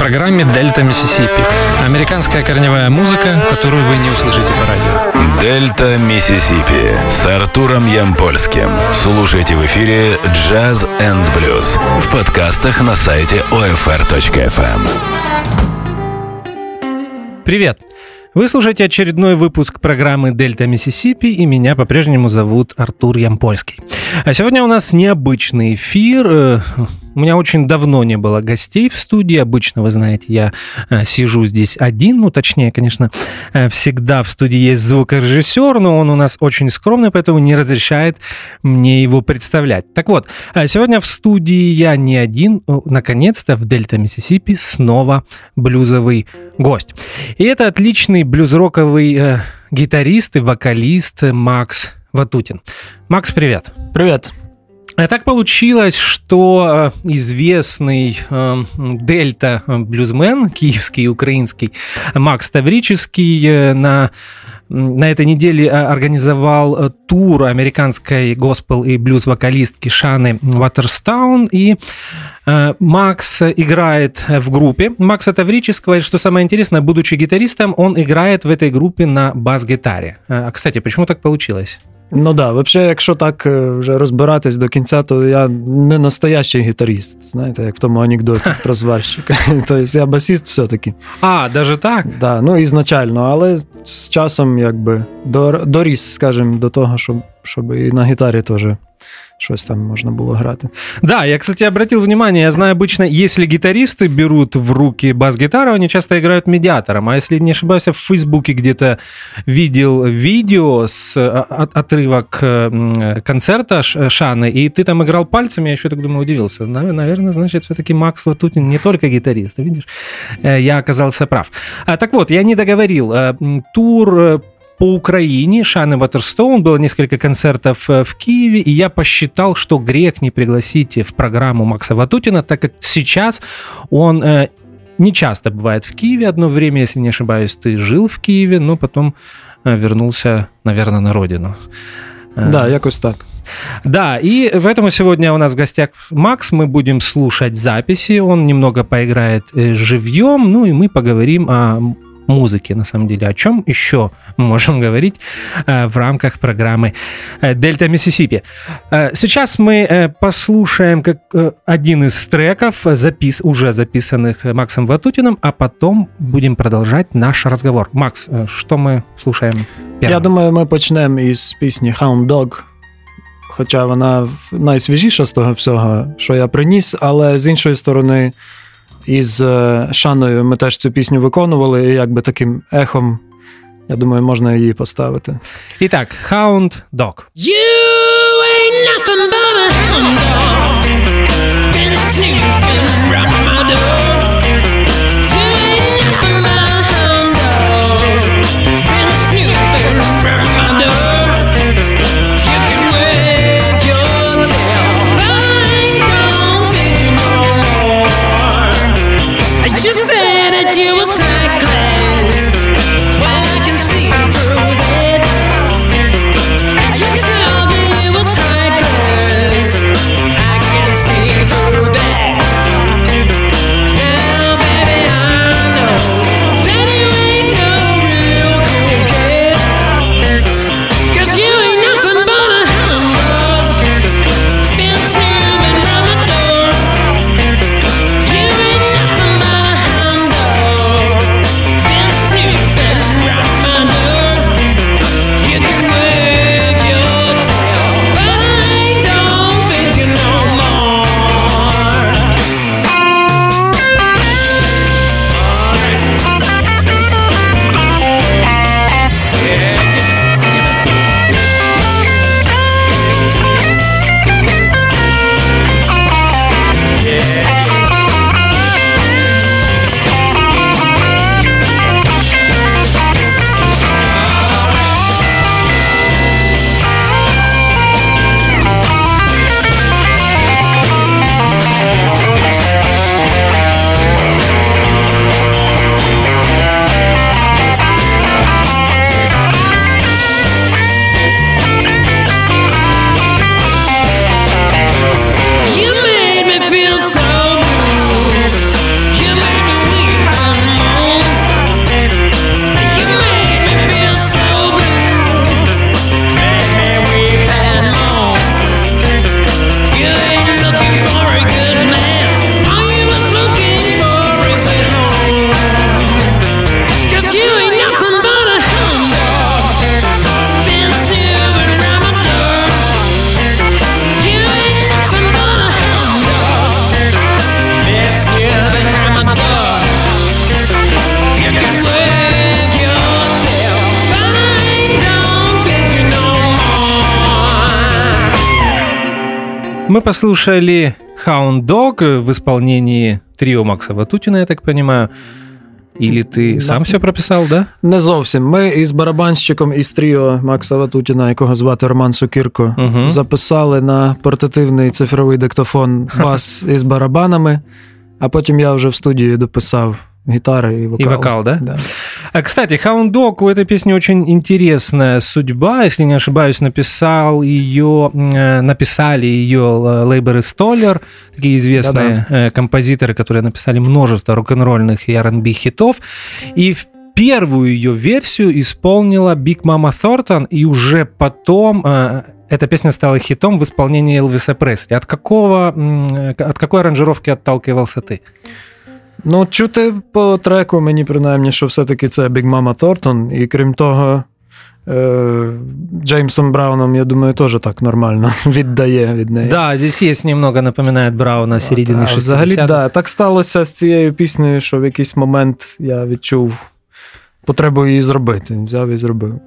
программе «Дельта Миссисипи». Американская корневая музыка, которую вы не услышите по радио. «Дельта Миссисипи» с Артуром Ямпольским. Слушайте в эфире «Jazz and Blues» в подкастах на сайте OFR.FM. Привет! Вы слушаете очередной выпуск программы «Дельта Миссисипи», и меня по-прежнему зовут Артур Ямпольский. А сегодня у нас необычный эфир. Э, у меня очень давно не было гостей в студии. Обычно, вы знаете, я э, сижу здесь один. Ну, точнее, конечно, э, всегда в студии есть звукорежиссер, но он у нас очень скромный, поэтому не разрешает мне его представлять. Так вот, э, сегодня в студии я не один. Наконец-то в Дельта Миссисипи снова блюзовый гость. И это отличный блюз-роковый гитарист и вокалист Макс Ватутин. Макс, привет. Привет. А так получилось, что э, известный э, дельта блюзмен, киевский, украинский, Макс Таврический э, на на этой неделе организовал тур американской госпел и блюз-вокалистки Шаны Ватерстаун, и Макс играет в группе Макса Таврического, и что самое интересное, будучи гитаристом, он играет в этой группе на бас-гитаре. А, кстати, почему так получилось? Ну да, взагалі, якщо так вже розбиратись до кінця, то я не настоящий гітаріст, знаєте, як в тому анекдоті про зварщика. Тобто я басіст все-таки. А, навіть так? Да, ну ізначально, але з часом якби доріс, скажімо, до того, щоб, щоб і на гітарі теж щось там можно было грати. Да, я, кстати, обратил внимание, я знаю, обычно, если гитаристы берут в руки бас-гитару, они часто играют медиатором, а если не ошибаюсь, в Фейсбуке где-то видел видео с а, отрывок концерта Шаны, и ты там играл пальцами, я еще так думаю, удивился. Наверное, значит, все-таки Макс Ватутин не только гитарист, видишь? Э, я оказался прав. А, так вот, я не договорил. Э, тур э, по Украине. Шаны Баттерстоун, было несколько концертов э, в Киеве, и я посчитал, что грех не пригласить в программу Макса Ватутина, так как сейчас он э, не часто бывает в Киеве. Одно время, если не ошибаюсь, ты жил в Киеве, но потом э, вернулся, наверное, на родину. Да, якось так. Да, и поэтому сегодня у нас в гостях Макс, мы будем слушать записи, он немного поиграет живьем, ну и мы поговорим о музыки, на самом деле. О чем еще мы можем говорить э, в рамках программы э, «Дельта Миссисипи». Э, сейчас мы послушаем как один из треков, запис, уже записанных Максом Ватутиным, а потом будем продолжать наш разговор. Макс, что мы слушаем первым? Я думаю, ми почнемо із пісні «Hound Dog», Хоча вона найсвіжіша з того всього, що я приніс, але з іншої сторони, із Шаною ми теж цю пісню виконували, і якби таким ехом, я думаю, можна її поставити. І так, Hound Dog. You ain't nothing but a hound dog. Been snooping around my door. Мы послушали Hound Dog в исполнении трио Макса Ватутина, я так понимаю. Или ти сам все прописав, да? Не зовсім. Ми із барабанщиком із тріо Макса Ватутіна, якого звати Роман Сокірко, Мгм. записали на портативний цифровий диктофон бас із барабанами, а потім я вже в студії дописав гітари і вокал. И вокал, да? Да. А, кстати, Hound Dog у этой песни очень интересная судьба. Если не ошибаюсь, написал ее, э, написали ее Лейбер и Столлер, такие известные э, композиторы, которые написали множество рок-н-ролльных и R&B хитов. И в первую ее версию исполнила Биг Мама Thornton, и уже потом э, эта песня стала хитом в исполнении Элвиса Пресли. От какого, от какой аранжировки отталкивался ты? Ну, чути по треку мені принаймні, що все-таки це Big Mama Thornton, і крім того, е- Джеймсом Брауном, я думаю, теж так нормально віддає від неї. Да, здесь есть немного напоминает Брауна середины А Взагалі, 60-х. да, так сталося з цією піснею, що в якийсь момент я відчув потребу її зробити. Взяв і зробив.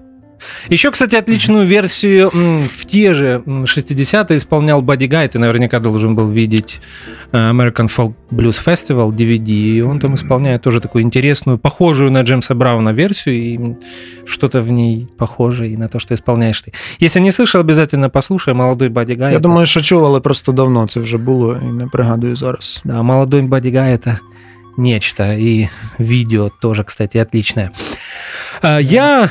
Еще, кстати, отличную версию в те же м, 60-е исполнял Бадди Гай. Ты наверняка должен был видеть э, American Folk Blues Festival DVD. И он там исполняет тоже такую интересную, похожую на Джеймса Брауна версию. И что-то в ней похоже и на то, что исполняешь ты. Если не слышал, обязательно послушай. Молодой Бадди Гай. Я это- думаю, чув, але просто давно це вже було і не пригадую зараз. Да, молодой Бадди Гай это нечто. И видео тоже, кстати, отличное. А, Я,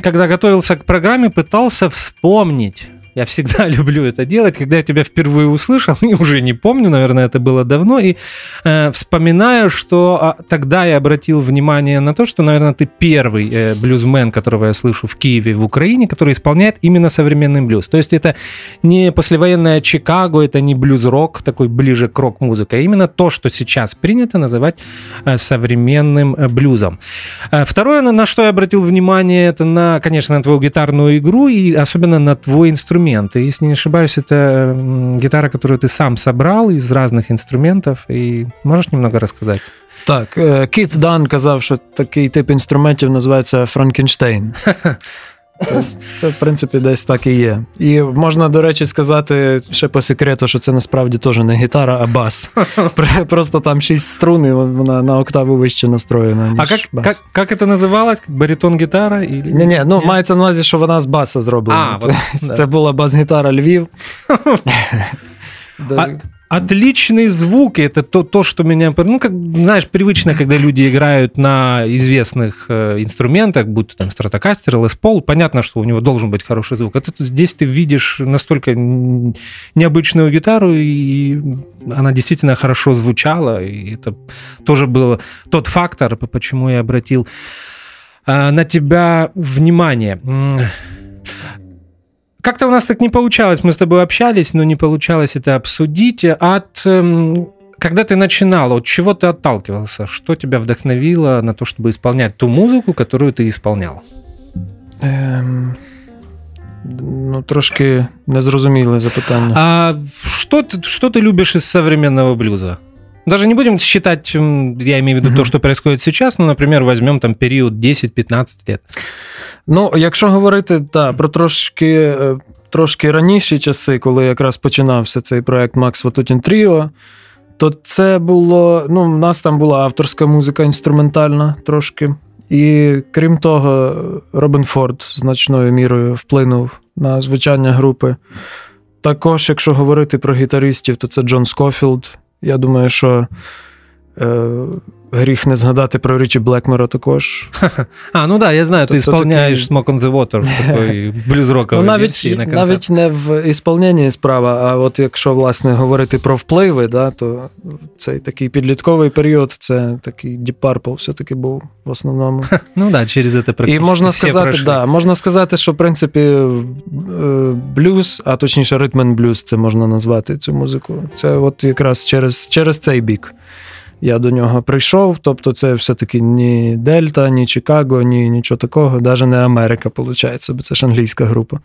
когда готовился к программе, пытался вспомнить. Я всегда люблю это делать, когда я тебя впервые услышал, и уже не помню, наверное, это было давно, и э, вспоминаю, что а, тогда я обратил внимание на то, что, наверное, ты первый э, блюзмен, которого я слышу в Киеве, в Украине, который исполняет именно современный блюз. То есть это не послевоенное Чикаго, это не блюз-рок, такой ближе к рок-музыке, а именно то, что сейчас принято называть э, современным э, блюзом. Э, Второе, на, на что я обратил внимание, это на, конечно, на твою гитарную игру и особенно на твой инструмент И, если не ошибаюсь, это м, гитара, которую ты сам собрал из разных инструментов. И можешь немного рассказать? Так, е, Кіц Дан казав, що такий тип інструментів називається Франкенштейн. Це, це, в принципі, десь так і є. І можна, до речі, сказати ще по секрету, що це насправді теж не гітара, а бас. Просто там шість струн, і вона на октаву вище настроєна, ніж А как, бас. как, как это называлось? Как баритон-гитара? Или... Ні, ні, ну мається на увазі, що вона з баса зроблена. А, Тобто да. Це була бас-гітара Львів. А- Отличный звук, это то, то, что меня, ну, как, знаешь, привычно, когда люди играют на известных э, инструментах, будь то там стратокастер, Les Paul, понятно, что у него должен быть хороший звук. А тут здесь ты видишь настолько необычную гитару, и она действительно хорошо звучала, и это тоже был тот фактор, по- почему я обратил э, на тебя внимание. Как-то у нас так не получалось. Мы с тобой общались, но не получалось это обсудить. От эм, когда ты начинал, от чего ты отталкивался? Что тебя вдохновило на то, чтобы исполнять ту музыку, которую ты исполнял? Ем, ну, трошки незрозуміле запитання. А что ты, что ты любишь из современного блюза? Даже не будем считать, я имею в виду Мгм. то, что происходит сейчас, но, например, возьмем там период 10-15 лет. Ну, якщо говорити та, про трошки, е, трошки раніші часи, коли якраз починався цей проект Макс Ватутін Тріо, то це було. Ну, в нас там була авторська музика інструментальна трошки. І крім того, Робін Форд значною мірою вплинув на звучання групи. Також, якщо говорити про гітаристів, то це Джон Скофілд. Я думаю, що е, гріх не згадати про Річі Блекмера також. А, ну да, я знаю, То- то исполняешь Smoke on the Water в такой блюз-роковой Ну, навіть, на навіть не в ісполненні справа, а от якщо власне говорити про впливи, да, то цей такий підлітковий період, це такий Deep Purple все-таки був в основному. Ну да, через это І можна сказати, да, можна сказати, що в принципі е, блюз, а точніше ритмен блюз, це можна назвати цю музику. Це от якраз через, через цей бік. Я до нього прийшов, тобто це все-таки ні Дельта, ні Чикаго, ні нічого такого, навіть не Америка, виходить, бо це ж англійська група.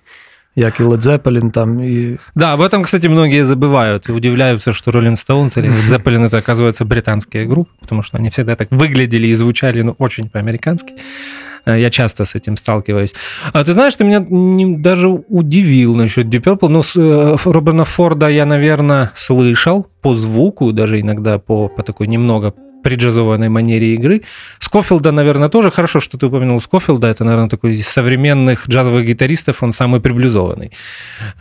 як і Led Zeppelin там. І... Да, об этом, кстати, многие забывают и удивляются, что Rolling Stones или Led Zeppelin это, оказывается, британские группы, потому что они всегда так выглядели и звучали, ну, очень по-американски. Э, Я часто с этим сталкиваюсь. А ты знаешь, ты меня не- даже удивил насчет Deep Purple. Ну, с, э, Роберта Форда я, наверное, слышал по звуку, даже иногда по, по такой немного приджазованной манере игры. Скофилда, наверное, тоже. Хорошо, что ты упомянул Скофилда. Это, наверное, такой из современных джазовых гитаристов. Он самый приблизованный.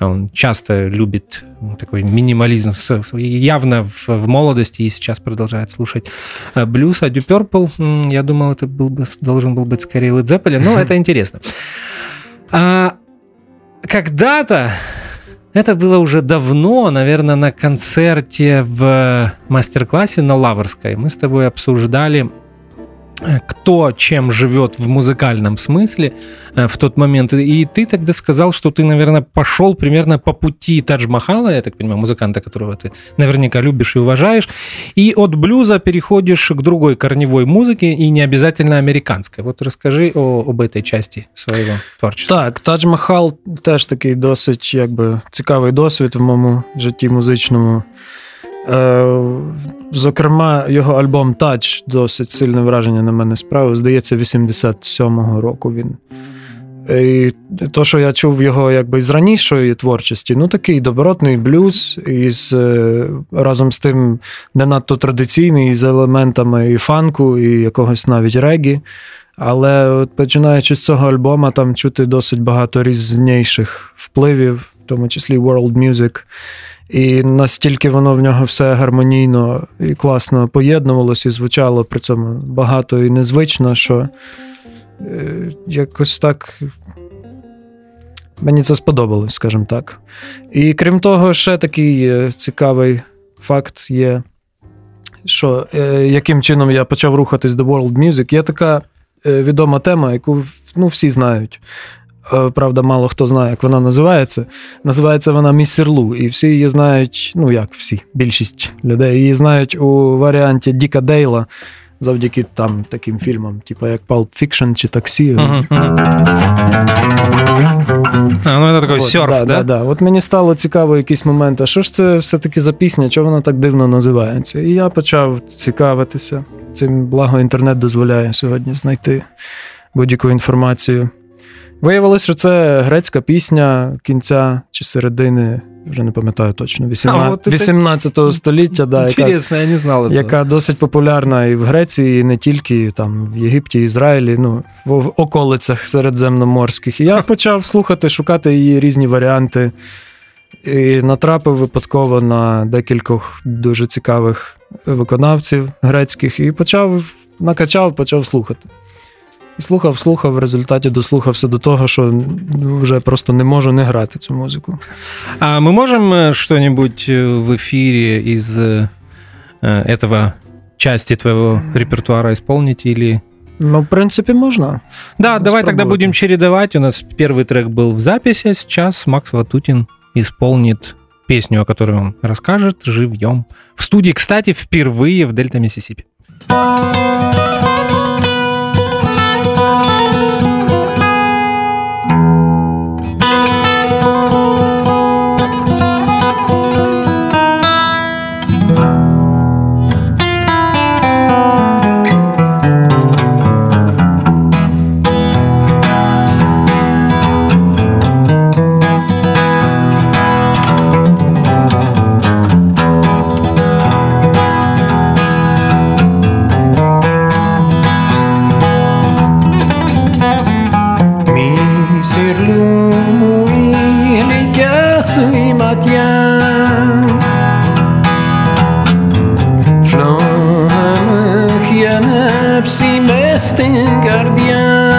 Он часто любит такой минимализм. Явно в, молодости и сейчас продолжает слушать э, блюз. А м, я думал, это был бы, должен был быть скорее Led. Но это интересно. А, когда-то это было уже давно, наверное, на концерте в мастер-классе на Лаврской. Мы с тобой обсуждали, э, кто чем живет в музыкальном смысле э, в тот момент. И ты тогда сказал, что ты, наверное, пошел примерно по пути Тадж-Махала, я так понимаю, музыканта, которого ты наверняка любишь и уважаешь, и от блюза переходишь к другой корневой музыке, и не обязательно американской. Вот расскажи о, об этой части своего творчества. Так, Тадж Махал теж такий досить якби, цікавий досвід в моєму житті музичному. Е, зокрема, його альбом Touch досить сильне враження на мене справив. Здається, 87-го року він. І то, що я чув його якби з ранішої творчості, ну такий добротний блюз, із е, разом з тим не надто традиційний, з елементами і фанку, і якогось навіть регі. Але от починаючи з цього альбома, там чути досить багато різніших впливів, в тому числі world music. І настільки воно в нього все гармонійно і класно поєднувалось і звучало при цьому багато і незвично, що е, якось так мені це сподобалось, скажімо так. І крім того, ще такий е, цікавий факт є, що е, яким чином я почав рухатись до world music. Є така відома тема, яку ну, всі знають. Е, Правда, мало хто знає, як вона називається. Називається вона Місірлу. І всі її знають, ну як всі, більшість людей її знають у варіанті Діка Дейла завдяки там таким фільмам, типу як Pulp Fiction чи Таксі. А, ну такой От, серф, да, да? да, да. От мені стало цікаво якийсь момент, а що ж це все-таки за пісня, чого вона так дивно називається? І я почав цікавитися. Цим благо інтернет дозволяє сьогодні знайти будь-яку інформацію. Виявилось, що це грецька пісня кінця чи середини, вже не пам'ятаю точно, 18, 18 століття, да, яка, я не знал этого. яка досить популярна і в Греції, і не тільки і там в Єгипті, Ізраїлі, ну, в околицях середземноморських. І я почав слухати, шукати її різні варіанти. І натрапив випадково на декількох дуже цікавих виконавців грецьких і почав накачав, почав слухати. І слухав, слухав, в результаті дослухався до того, що ну, вже просто не можу не грати цю музику. А мы можем э, что-нибудь э, в эфире из э, э, этого части твоего репертуара исполнить или... Ну, в принципі, можна. Да, Ну, давай тогда спробовать. будем чередовать. У нас первый трек был в записи, а сейчас Макс Ватутин исполнит песню, о которой он расскажет живьем. В студии, кстати, впервые в Дельта Миссисипи. Misirlu σου η ματιά. Φλόγα μου έχει ανάψει μες στην καρδιά.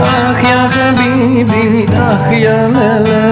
Αχ, για χαμπίμπι, αχ, για μελά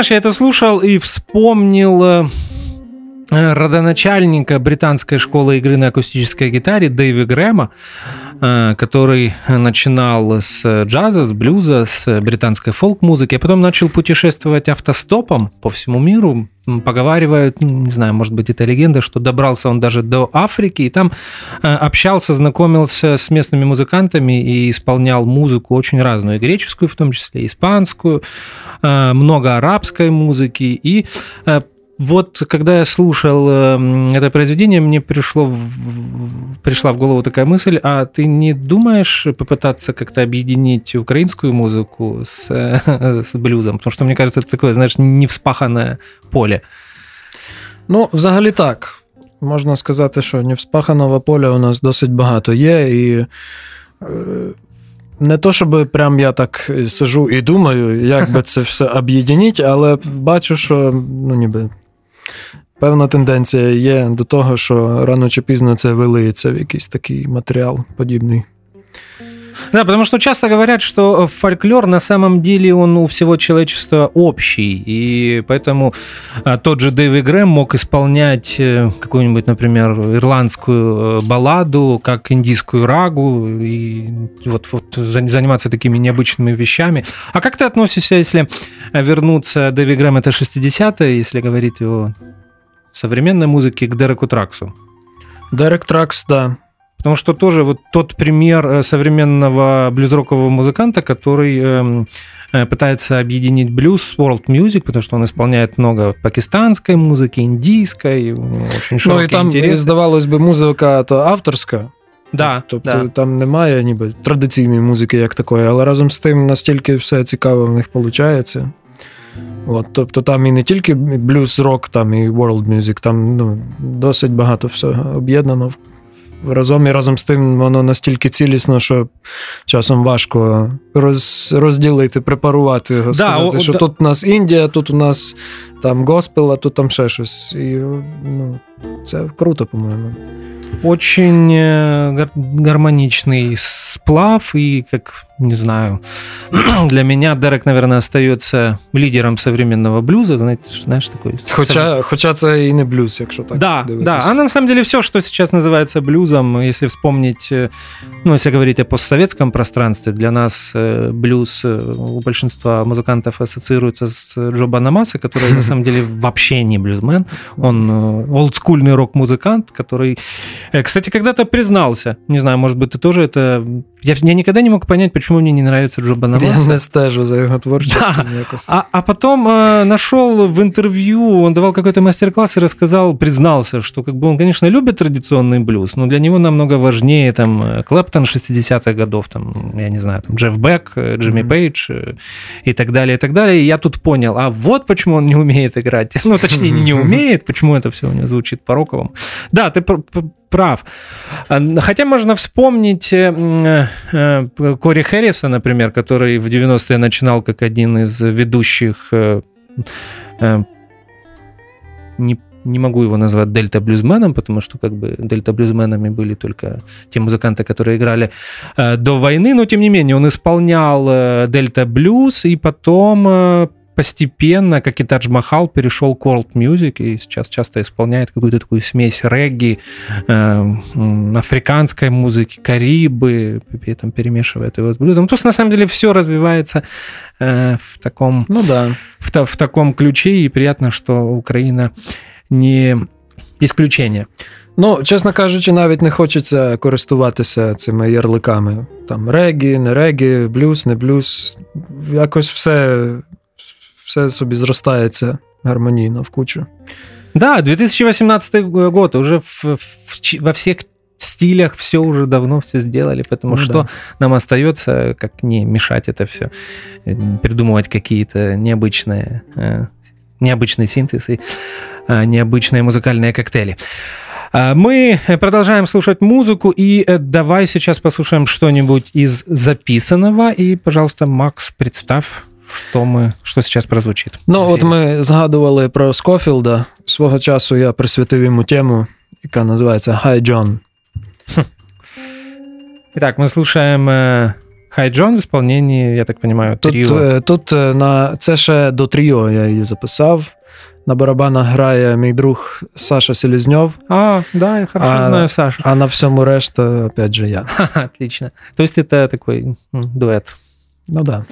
знаешь, я это слушал и вспомнил э, э, родоначальника британской школы игры на акустической гитаре Дэйви Грэма, который начинал с джаза, с блюза, с британской фолк-музыки, а потом начал путешествовать автостопом по всему миру. Поговаривают, ну, не знаю, может быть, это легенда, что добрался он даже до Африки, и там общался, знакомился с местными музыкантами и исполнял музыку очень разную, и греческую в том числе, и испанскую, Э, много арабской музыки. И э, вот когда я слушал э, это произведение, мне пришло в, пришла в голову такая мысль, а ты не думаешь попытаться как-то объединить украинскую музыку с, с блюзом? Потому что, мне кажется, это такое, знаешь, невспаханное поле. Ну, взагалі так. Можна сказати, що невспаханого поля у нас досить багато є, і не то, щоб прям я так сижу і думаю, як би це все об'єдніть, але бачу, що ну ніби. Певна тенденція є до того, що рано чи пізно це вилиється в якийсь такий матеріал подібний. Да, потому что часто говорят, что фольклор на самом деле он у всего человечества общий, и поэтому а, тот же Дэви Грэм мог исполнять э, какую-нибудь, например, ирландскую э, балладу, как индийскую рагу, и вот, вот заниматься такими необычными вещами. А как ты относишься, если вернуться, Дэви Грэм это 60-е, если говорить о современной музыке, к Дереку Траксу? Дерек Тракс, да, Потому что тоже вот тот пример э, современного блюзрокового музыканта, который эм, э, пытается объединить блюз с world music, потому что он исполняет много пакистанской музыки, индийской, очень широкий Ну і там, интерес. здавалось би, музика то авторська. Да, тобто да. там немає ніби традиційної музики як такої, але разом з тим настільки все цікаво в них виходить. От, тобто там і не тільки блюз, рок, там і world music, там ну, досить багато всього об'єднано Разом і разом з тим воно настільки цілісно, що часом важко роз, розділити, препарувати його, да, сказати, о, що да. тут у нас Індія, тут у нас там госпел, а тут там ще щось. І ну, це круто, по-моєму. Очень гармонічний сплав і как, не знаю, для меня Дерек, наверное, остается лидером современного блюза, знаете, знаешь, такой... Хоча, хоча це і не блюз, якщо так Да, дивитись. да, а на самом деле все, что сейчас называется блюзом, если вспомнить, э, ну, если говорить о постсоветском пространстве, для нас э, блюз у большинства музыкантов ассоциируется с Джо Банамаса, который на самом деле вообще не блюзмен, он олдскульный рок-музыкант, который, кстати, когда-то признался, не знаю, может быть, ты тоже это я, я никогда не мог понять, почему мне не нравится Джо Банамаса. Я не стежу за его творчеством. Да. А, а потом э, нашел в интервью, он давал какой-то мастер-класс и рассказал, признался, что как бы он, конечно, любит традиционный блюз, но для него намного важнее там э, Клэптон 60-х годов, там, я не знаю, там, Джефф Бек, э, Джимми mm-hmm. Пейдж э, и так далее, и так далее. И я тут понял, а вот почему он не умеет играть. Ну, точнее, не умеет, почему это все у него звучит по-роковому. Да, ты прав. Хотя можно вспомнить э, э, Кори Хэрриса, например, который в 90-е начинал как один из ведущих э, не не могу его назвать дельта-блюзменом, потому что как бы дельта-блюзменами были только те музыканты, которые играли э, до войны, но тем не менее он исполнял э, дельта-блюз и потом э, постепенно, как и Тадж Махал, перешел к world music и сейчас часто исполняет какую-то такую смесь регги, э, африканской музыки, карибы, и там перемешивает его с блюзом. То есть на самом деле все развивается э, в таком, Ну да. в, в таком ключе, и приятно, что Украина не исключение. Ну, чесно кажучи, навіть не хочеться користуватися цими ярликами. Там регі, не регі, блюз, не блюз. Якось все, все собі зростається гармонійно в кучу. Да, 2018 год, уже в, в, чи- во всех стилях все уже давно все сделали, поэтому Ну что да. нам остается, как не мешать это все, придумывать какие-то необычные, э, необычные синтезы, э, необычные музыкальные коктейли. А, Мы продолжаем слушать музыку, и э, давай сейчас послушаем что-нибудь из записанного. И, пожалуйста, Макс, представь, что, мы, что сейчас прозвучит. Ну, в от эфире. ми згадували про Скофілда. Свого часу я присвятив йому тему, яка називається Hi John. Итак, мы слушаем э, Хай Джон в исполнении, я так понимаю, Тут, трио. е, тут е, на це ще до тріо я її записав. На барабанах грає мій друг Саша Селезньов, А, да, я хорошо А, знаю Сашу. а на всьому решта, опять же, я. Ха-ха, Отлично. То есть это такой м, дуэт. Ну да.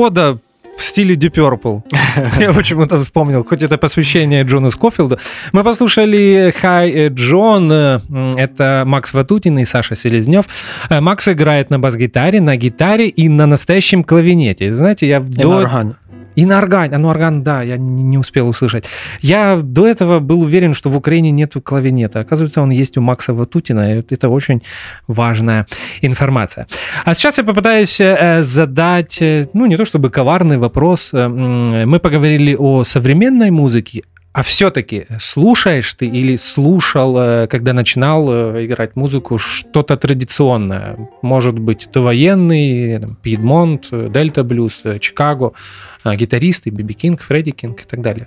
Кода в стиле Deep Purple. Я почему-то вспомнил, хоть это посвящение Джону Скофилду. Мы послушали Хай Джон, это Макс Ватутин и Саша Селезнев. Макс играет на бас-гитаре, на гитаре и на настоящем клавинете. Знаете, я... И на органе. И на орган, а ну орган, да, я не успел услышать. Я до этого был уверен, что в Украине нету клавинета. Оказывается, он есть у Макса Ватутина, и это очень важная информация. А сейчас я попытаюсь э, задать, э, ну, не то чтобы коварный вопрос. Э, мы поговорили о современной музыке, а все-таки слушаешь ты или слушал, э, когда начинал э, играть музыку, что-то традиционное? Может быть, это военный, Пидмонт, Дельта Блюз, Чикаго, гітарісти, Бібі Кінг, Фредді Кінг і так далі.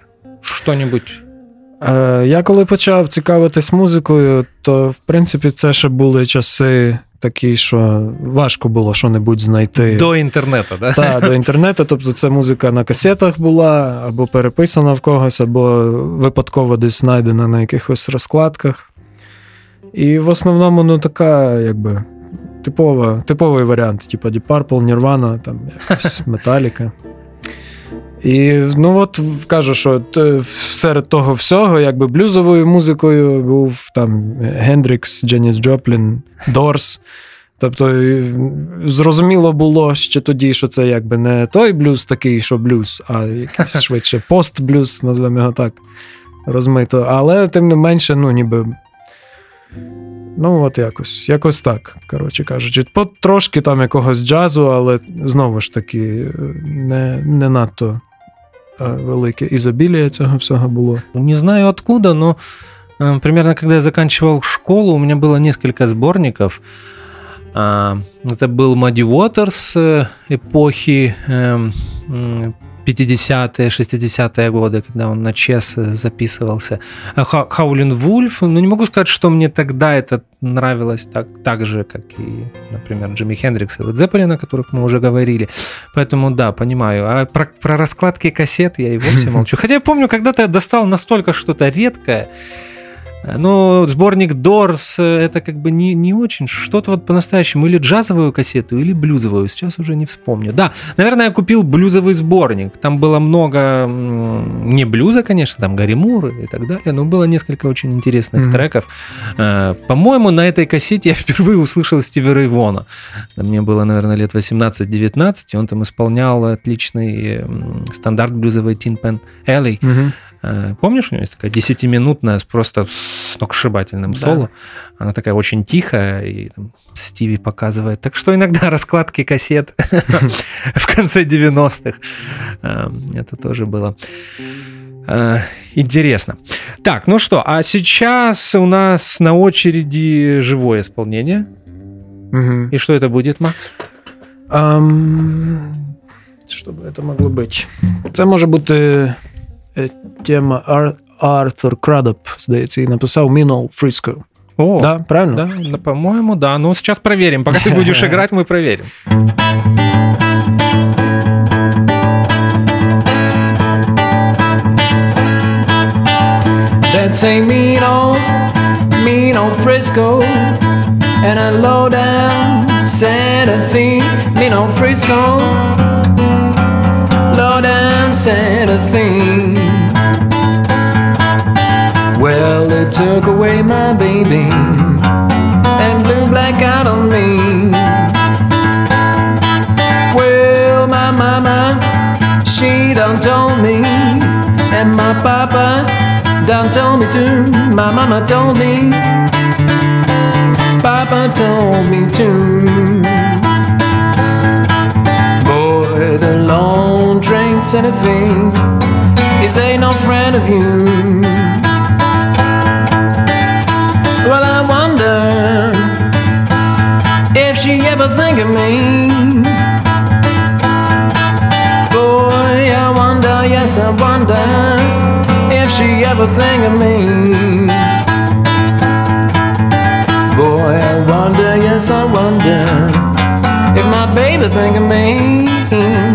Що-небудь. Я коли почав цікавитись музикою, то в принципі це ще були часи такі, що важко було що-небудь знайти. До інтернету, да? Так, до інтернету. Тобто це музика на касетах була, або переписана в когось, або випадково десь знайдена на якихось розкладках. І в основному, ну, така, якби. Типова, типовий варіант, типу Deep Purple, Nirvana, там якась Металіка. І ну от кажу, що серед того всього, якби блюзовою музикою був там Гендрікс, Дженіс Джоплін, Дорс. Тобто, зрозуміло було ще тоді, що це якби не той блюз такий, що блюз, а якийсь швидше пост-блюз, назвемо його так, розмито. Але тим не менше, ну, ніби. Ну, от якось якось так, коротше кажучи. Трошки там якогось джазу, але знову ж таки, не, не надто велике изобилие цього всього було. Не знаю откуда, но примерно когда я заканчивал школу, у меня было несколько сборников. Это был Мадди Уотерс э, эпохи эм, 50-е, 60-е годы, когда он на Чес записывался. Хаулин Вульф, ну не могу сказать, что мне тогда это нравилось так, так же, как и, например, Джимми Хендрикс и Лед о которых мы уже говорили. Поэтому да, понимаю. А про, про раскладки кассет я и вовсе молчу. Хотя я помню, когда-то я достал настолько что-то редкое, но сборник Doors это как бы не, не очень что-то вот по-настоящему. Или джазовую кассету, или блюзовую. Сейчас уже не вспомню. Да, наверное, я купил блюзовый сборник. Там было много не блюза, конечно, там Гарри Мур и так далее, но было несколько очень интересных mm-hmm. треков. Э, по-моему, на этой кассете я впервые услышал Стиви Рэй Вона. Мне было, наверное, лет 18-19, и он там исполнял отличный стандарт блюзовый Tin Pen Alley. Mm-hmm. Э, помнишь, у него есть такая десятиминутная, просто сногсшибательным да. соло. Она такая очень тихая, и там, Стиви показывает. Так что иногда раскладки кассет в конце 90-х. Э, это тоже было э, интересно. Так, ну что, а сейчас у нас на очереди живое исполнение. И что это будет, Макс? Що б це могло бути? Це може бути тема Ар- Артур Крадоп, здається, і написав Минул Фриско. О, да, правильно? Да, по-моему, да. Ну, сейчас проверим. Пока ты будешь играть, мы проверим. That's a mean old, mean old Frisco And a low down Santa Fe Mean old Frisco Low down Santa Fe took away my baby and blew black out on me. Well, my mama, she done told me, and my papa done told me too. My mama told me, Papa told me too. Boy, the long train Santa Fe is ain't no friend of you. Ever think of me? Boy, I wonder, yes, I wonder if she ever think of me. Boy, I wonder, yes, I wonder if my baby think of me.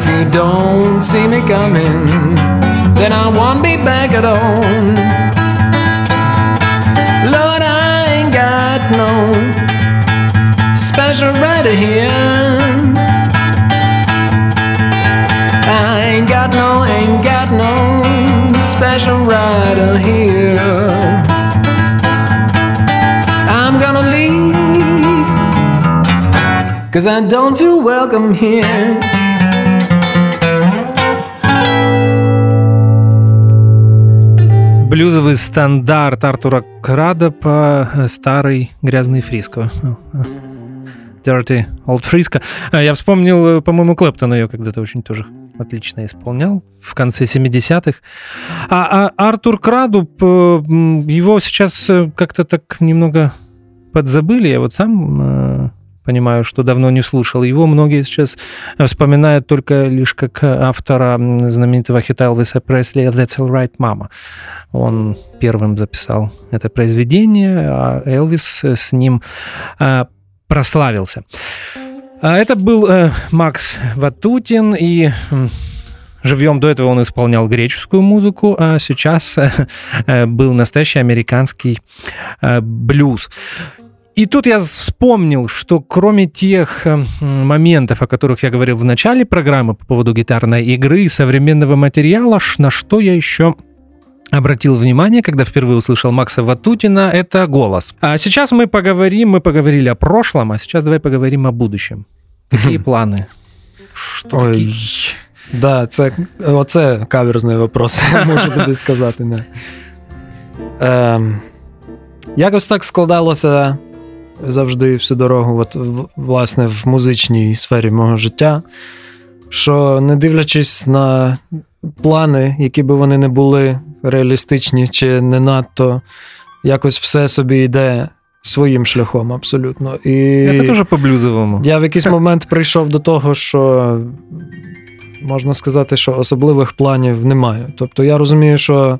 If you don't see me coming, then I won't be back at all. Lord, I ain't got no special rider here. I ain't got no, ain't got no special rider here. I'm gonna leave, cause I don't feel welcome here. Блюзовый стандарт Артура Крада по старый грязный фриско. Dirty Old Frisco. Я вспомнил, по-моему, Клэптон ее когда-то очень тоже отлично исполнял в конце 70-х. А, а Артур Крадуб, его сейчас как-то так немного подзабыли. Я вот сам э, понимаю, что давно не слушал. Его многие сейчас вспоминают только лишь как автора знаменитого хита Элвиса Пресли «That's all right, mama». Он первым записал это произведение, а Элвис с ним э, прославился. А это был э, Макс Ватутин, и живьем до этого он исполнял греческую музыку, а сейчас э, был настоящий американский э, блюз. И тут я вспомнил, что кроме тех моментов, о которых я говорил в начале программы по поводу гитарной игры и современного материала, на что я еще обратил внимание, когда впервые услышал Макса Ватутина, это голос. А сейчас мы поговорим, мы поговорили о прошлом, а сейчас давай поговорим о будущем. Какие Ой, такі? Да, це оце каверзний вопрос, можу тобі сказати. Не. Е, якось так складалося завжди всю дорогу, от, власне, в музичній сфері мого життя, що не дивлячись на плани, які би вони не були реалістичні чи не надто, якось все собі йде своїм шляхом абсолютно. І Це теж по-блюзовому. Я в якийсь момент прийшов до того, що можна сказати, що особливих планів немає. Тобто я розумію, що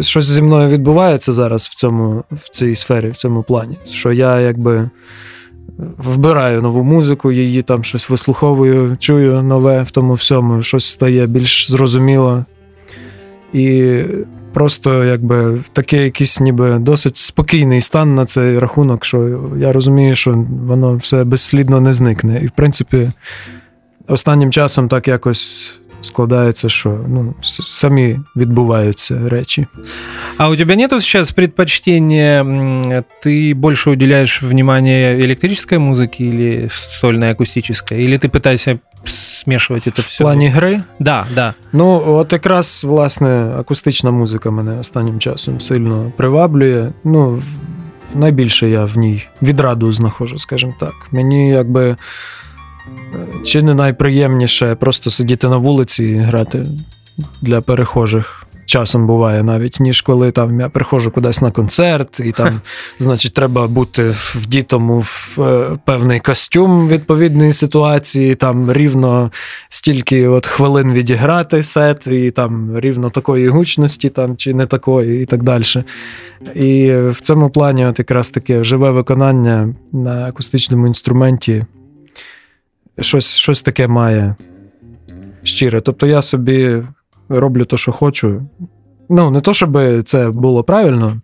щось зі мною відбувається зараз в цьому, в цій сфері, в цьому плані. Що я якби. Вбираю нову музику, її там щось вислуховую, чую нове в тому всьому, щось стає більш зрозуміло. І просто якби такий якийсь ніби досить спокійний стан на цей рахунок, що я розумію, що воно все безслідно не зникне. І в принципі, останнім часом так якось складається, що ну, самі відбуваються речі. А у тебя нету сейчас предпочтения, ты больше уделяешь внимание электрической музыке или сольной акустической? Или ты пытаешься смешувати це все. В плані гри? Да, да. Ну, от якраз, власне, акустична музика мене останнім часом сильно приваблює. Ну, найбільше я в ній відраду знаходжу, скажімо так. Мені якби е, чи не найприємніше просто сидіти на вулиці і грати для перехожих часом буває навіть, ніж коли там я приходжу кудись на концерт, і там, значить, треба бути вдітому в е, певний костюм відповідної ситуації, там рівно стільки от хвилин відіграти сет, і там рівно такої гучності, там чи не такої, і так далі. І в цьому плані, от якраз таке живе виконання на акустичному інструменті. Щось щось таке має щире. Тобто я собі роблю те, що хочу. Ну, не то, щоб це було правильно.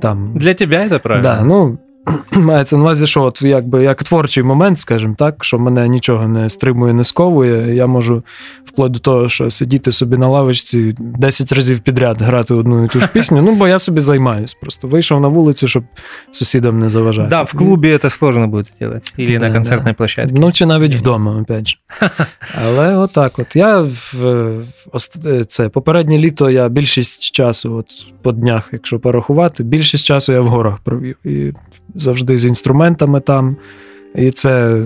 Там, Для тебе це правильно. Да, ну, Мається на увазі, що от якби як творчий момент, скажімо так, що мене нічого не стримує, не сковує. Я можу вплоть до того, що сидіти собі на лавочці 10 разів підряд грати одну і ту ж пісню. Ну, бо я собі займаюсь. Просто вийшов на вулицю, щоб сусідам не заважати. Да, в клубі це складно буде зробити. Або да, на концертній да. площадці. Ну, чи навіть вдома, опять же. Але отак от. Я в це попереднє літо я більшість часу, от по днях, якщо порахувати, більшість часу я в горах провів. І завжди з інструментами там. І це,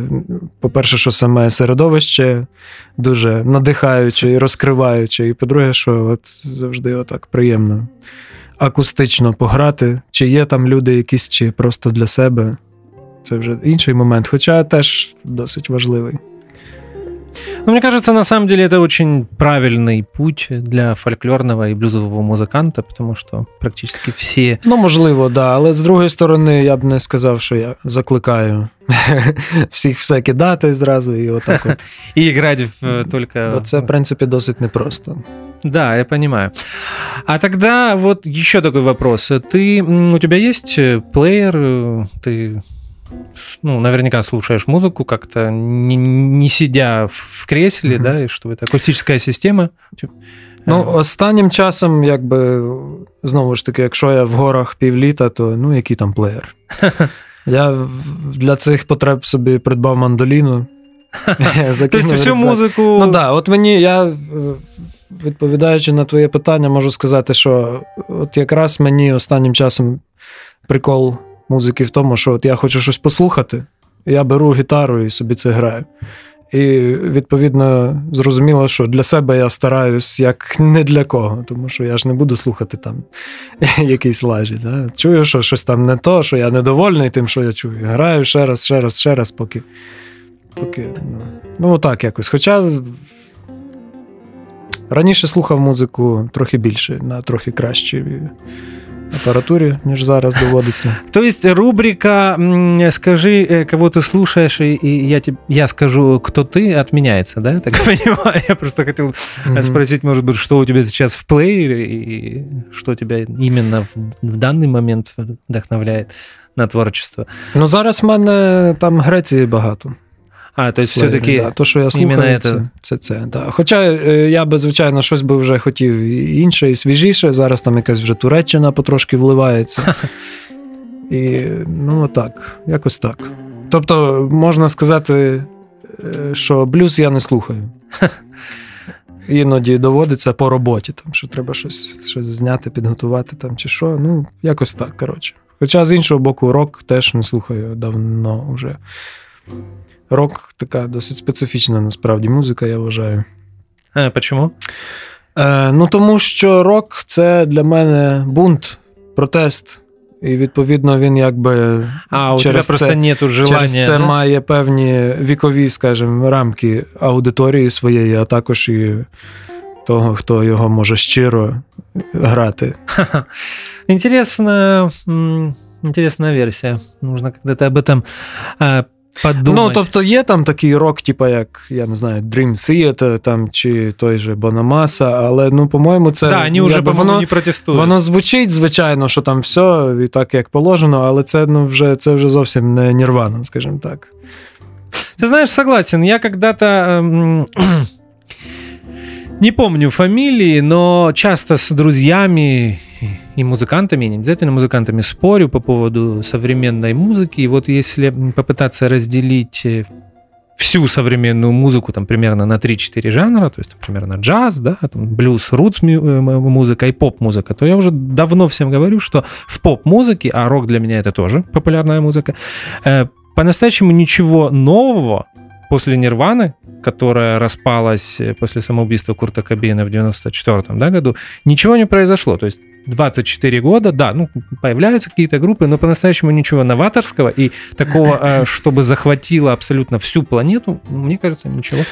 по-перше, що саме середовище дуже надихаюче і розкриваюче. І по-друге, що от завжди отак приємно акустично пограти. Чи є там люди якісь, чи просто для себе. Це вже інший момент, хоча теж досить важливий. Ну, мне кажется, на самом деле это очень правильный путь для фольклорного и блюзового музиканта, тому що практично всі. Ну, можливо, да. Але з другої сторони, я б не сказав, що я закликаю всіх все кидати зразу і отак от. І грати в только... Бо це, в принципі, досить непросто. Да, я понимаю. А тогда вот еще такой вопрос. Ты, у тебя есть плеер, ты ну, наверняка слушаешь музыку как-то, не, не сидя в кресле, mm-hmm. да, и что это акустическая система. Ну, останнім часом, якби знову ж таки, якщо я в горах півліта, то ну який там плеєр. Я для цих потреб собі придбав мандоліну. Тобто всю музику. Ну так, да, от мені я, відповідаючи на твоє питання, можу сказати, що от якраз мені останнім часом прикол музики в тому, що от я хочу щось послухати, я беру гітару і собі це граю. І відповідно зрозуміло, що для себе я стараюсь як не для кого, тому що я ж не буду слухати там якісь лажі. Да? Чую, що щось там не то, що я недовольний тим, що я чую. Граю ще раз, ще раз, ще раз, поки. поки Ну, ну так якось. Хоча раніше слухав музику трохи більше, на трохи кращі аппаратуре, ніж зараз доводиться. То есть рубрика «Скажи, э, кого ты слушаешь, и я, тебе, я скажу, кто ты» отменяется, да? Так понимаю. Я просто хотел mm-hmm. спросить, может быть, что у тебя сейчас в плеере, и что тебя именно в, в данный момент вдохновляет на творчество. Ну, зараз в мене там Греції багато. А, то есть все-таки да, то, що я слухаю, це, це це. Да. Хоча е, я би, звичайно, щось би вже хотів інше і свіжіше. Зараз там якась вже Туреччина потрошки вливається. І ну так, якось так. Тобто, можна сказати, е, що блюз я не слухаю. Іноді доводиться по роботі, там, що треба щось щось зняти, підготувати там, чи що. Ну, якось так, коротше. Хоча з іншого боку, рок теж не слухаю давно вже. Рок така досить специфічна насправді музика, я вважаю. А, Чому? Е, Ну, тому що рок це для мене бунт, протест. І відповідно він якби а, через у тебе це, просто нету желання, через це да? має певні вікові, скажімо, рамки аудиторії своєї, а також і того, хто його може щиро грати. Інтересна, інтересна версія. Нужно когда-то об этом подумать. Ну, тобто є там такий рок, типу, як, я не знаю, Dream Theater там, чи той же Бонамаса, але, ну, по-моєму, це. Да, вони вже, воно, не протестують. Воно звучить, звичайно, що там все і так, як положено, але це, ну, вже, це вже зовсім не нірвана, скажімо так. Ты знаешь, согласен. Я когда-то эм, не помню фамилии, но часто с друзьями и музыкантами, не обязательно музыкантами, спорю по поводу современной музыки. И вот если попытаться разделить э, всю современную музыку там примерно на 3-4 жанра, то есть примерно джаз, да, там, блюз, рутс э, музыка и поп-музыка, то я уже давно всем говорю, что в поп-музыке, а рок для меня это тоже популярная музыка, э, по-настоящему ничего нового после Нирваны, которая распалась после самоубийства Курта Кобейна в 94 да, году, ничего не произошло. То есть 24 года, да, ну, появляются какие-то группы, но по-настоящему ничего новаторского и такого, э, чтобы захватило абсолютно всю планету, мне кажется, ничего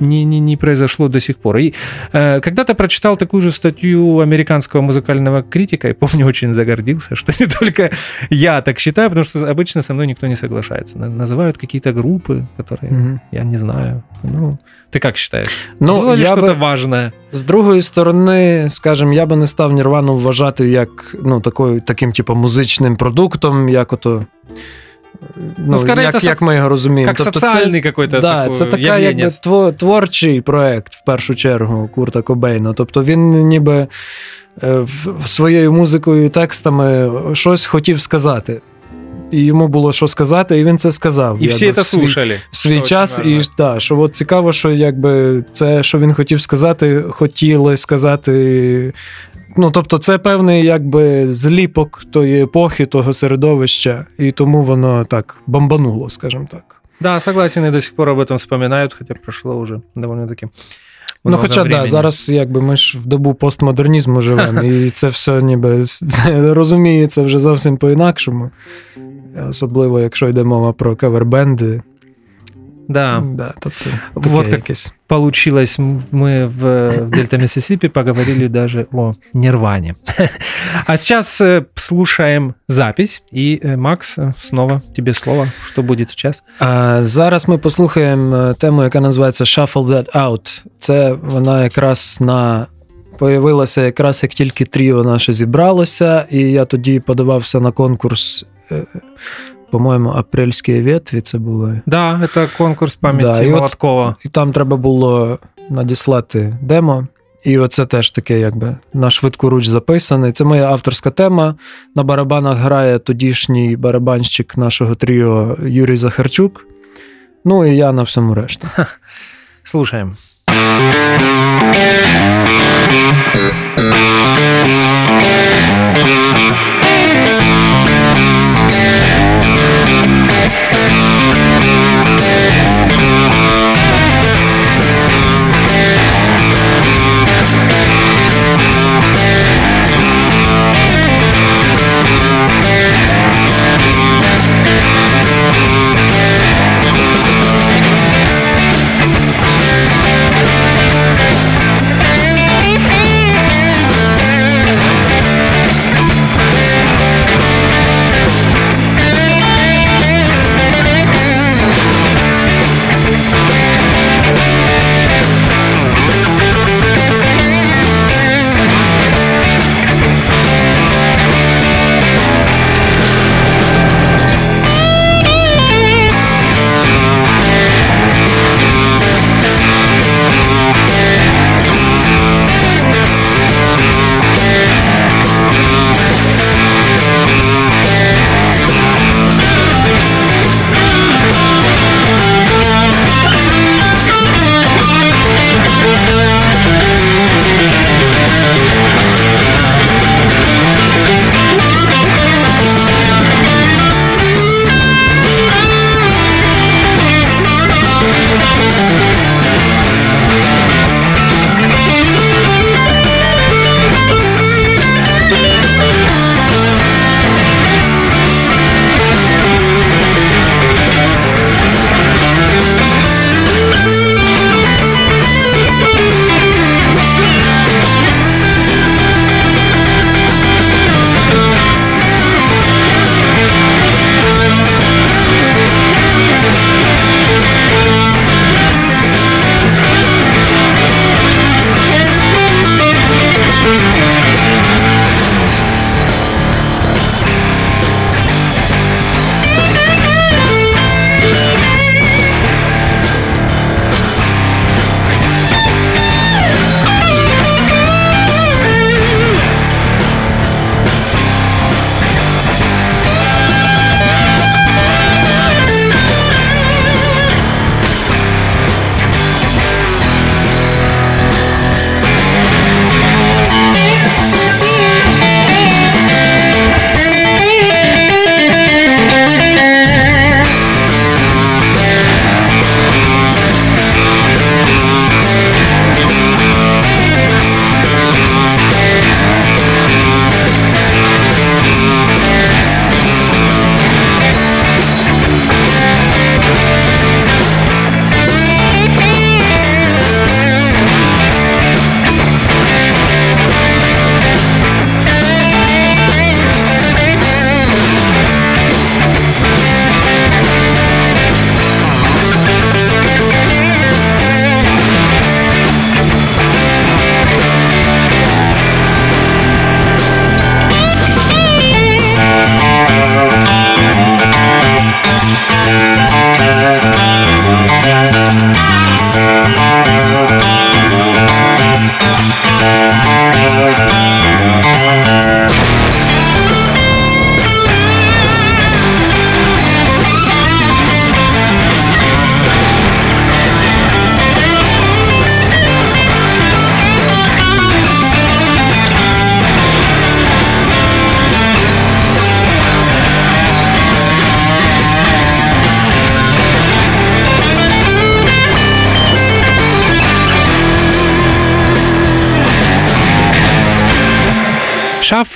не, не, не произошло до сих пор. И э, когда-то прочитал такую же статью американского музыкального критика, и помню, очень загордился, что не только я так считаю, потому что обычно со мной никто не соглашается. Называют какие-то группы, которые mm-hmm. я не знаю. Ну, Ти як вважаєш? Ну, Було ли би, важне? З другої сторони, скажімо, я би не став Нірвану вважати як ну, такою, таким, типу, музичним продуктом, як ото. Ну, ну як, як ми його розуміємо. Як тобто соціальний це, якийсь да, це така якби творчий проект, в першу чергу, Курта Кобейна. Тобто він ніби е, своєю музикою і текстами щось хотів сказати і йому було що сказати, і він це сказав. І всі це слушали. В свій час. І да, що от цікаво, що якби це, що він хотів сказати, хотіли сказати. Ну, тобто, це певний якби зліпок тої епохи, того середовища, і тому воно так бомбануло, скажімо так. Да, согласен, и до сих пор об этом вспоминают, хотя прошло уже довольно-таки Ну, хоча так, да, зараз якби ми ж в добу постмодернізму живемо, і це все ніби розуміється вже зовсім по-інакшому. Особливо, якщо йде мова про кавербенди. Да. Да, тобто, Вот таке как- якесь. Получилось, мы в, в Дельта Миссисипи поговорили даже о нирване. А сейчас э, слушаем запись. И, э, Макс, э, снова тебе слово. Что будет сейчас? А, зараз ми послухаємо е, тему, яка називається Shuffle That Out. Це вона якраз на. Появилася якраз як тільки тріо наше зібралося, і я тоді подавався на конкурс, е, по-моєму, апрельські ветві це були. Да, это конкурс памяти Да, Молоткова. І там треба було надіслати демо. І оце теж таке, якби на швидку руч записаний. Це моя авторська тема. На барабанах грає тодішній барабанщик нашого тріо Юрій Захарчук. Ну і я на всьому решті. Слушаем.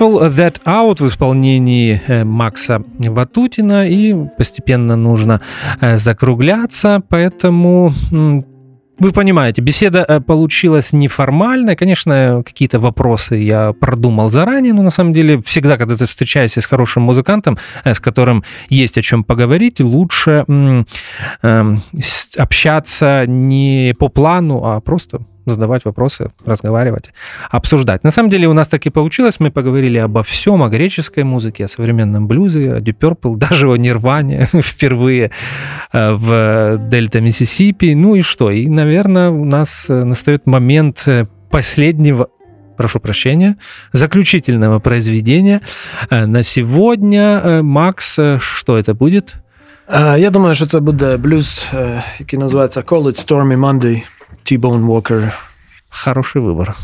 Shuffle That Out в исполнении э, Макса Ватутина, и постепенно нужно э, закругляться, поэтому вы понимаете, беседа э, получилась неформальная. Конечно, какие-то вопросы я продумал заранее, но на самом деле всегда, когда ты встречаешься с хорошим музыкантом, с которым есть о чем поговорить, лучше эм, общаться не по плану, а просто задавать вопросы, разговаривать, обсуждать. На самом деле у нас так и получилось. Мы поговорили обо всем, о греческой музыке, о современном блюзе, о Deep Purple, даже о Нирване впервые э, в Дельта Миссисипи. Ну и что? И, наверное, у нас э, настает момент э, последнего прошу прощения, заключительного произведения. На сегодня, Макс, что это будет? Я думаю, що це буде блюз, який називається Call It Stormy Monday. T-Bone Walker. Хороший выбор.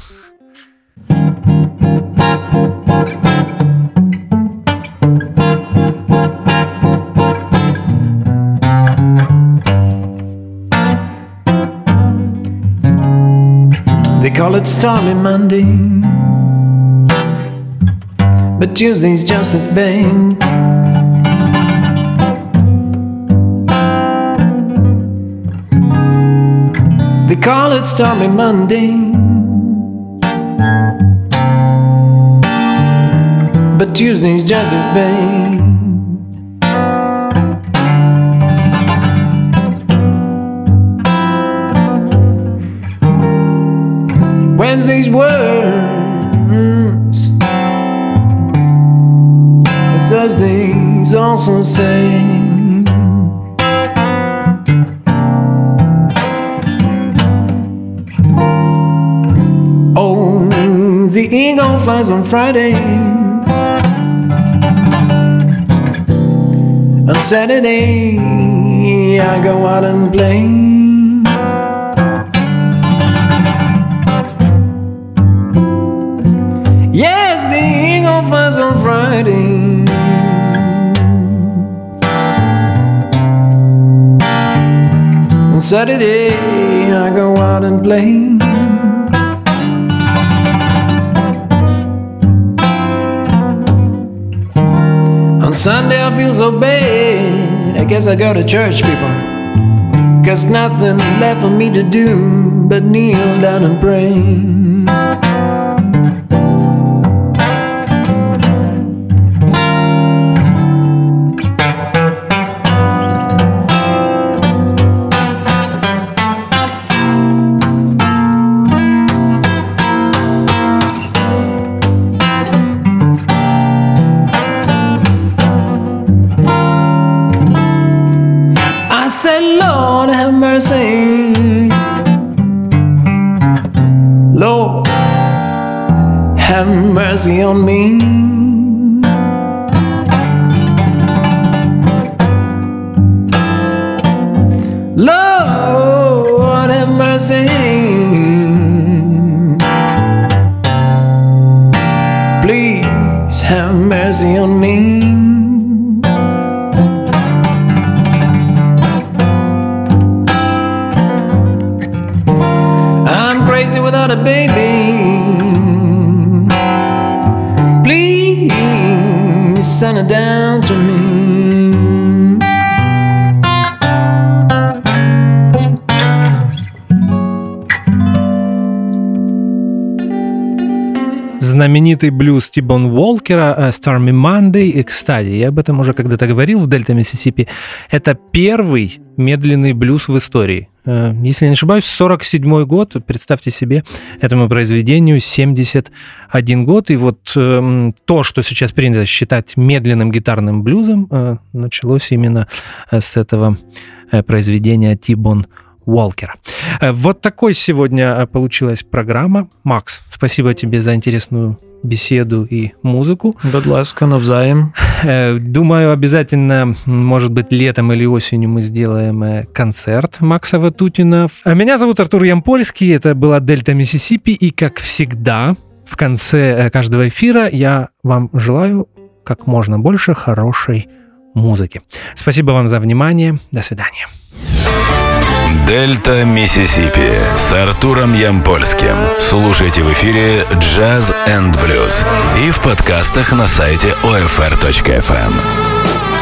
They call it Stormy Monday, but Tuesday's just as bad. They call it Stormy Monday. But Tuesday's just as bad. Wednesday's words. Thursday's also say. The eagle flies on Friday. On Saturday, I go out and play. Yes, the eagle flies on Friday. On Saturday, I go out and play. Sunday I feel so bad. I guess I go to church, people. Cause nothing left for me to do but kneel down and pray. Mercy on me. Lord, have mercy. Please have mercy on me. Знаменитый блюз Тибон Уолкера «Stormy Monday». И, кстати, я об этом уже когда-то говорил в Дельта Миссисипи. Это первый медленный блюз в истории. Э, если не ошибаюсь, 47 год, представьте себе, этому произведению 71 год, и вот э, то, что сейчас принято считать медленным гитарным блюзом, э, началось именно э, с этого э, произведения Тибон Уолкера. Э, вот такой сегодня получилась программа. Макс, спасибо тебе за интересную беседу и музыку. Будь ласка, навзаем. Э, думаю, обязательно, может быть, летом или осенью мы сделаем э, концерт Макса Ватутина. А меня зовут Артур Ямпольский, это была Дельта Миссисипи, и, как всегда, в конце каждого эфира я вам желаю как можно больше хорошей музыки. Спасибо вам за внимание. До свидания. Дельта Миссисипи с Артуром Ямпольским. Слушайте в эфире Jazz and Blues и в подкастах на сайте OFR.FM.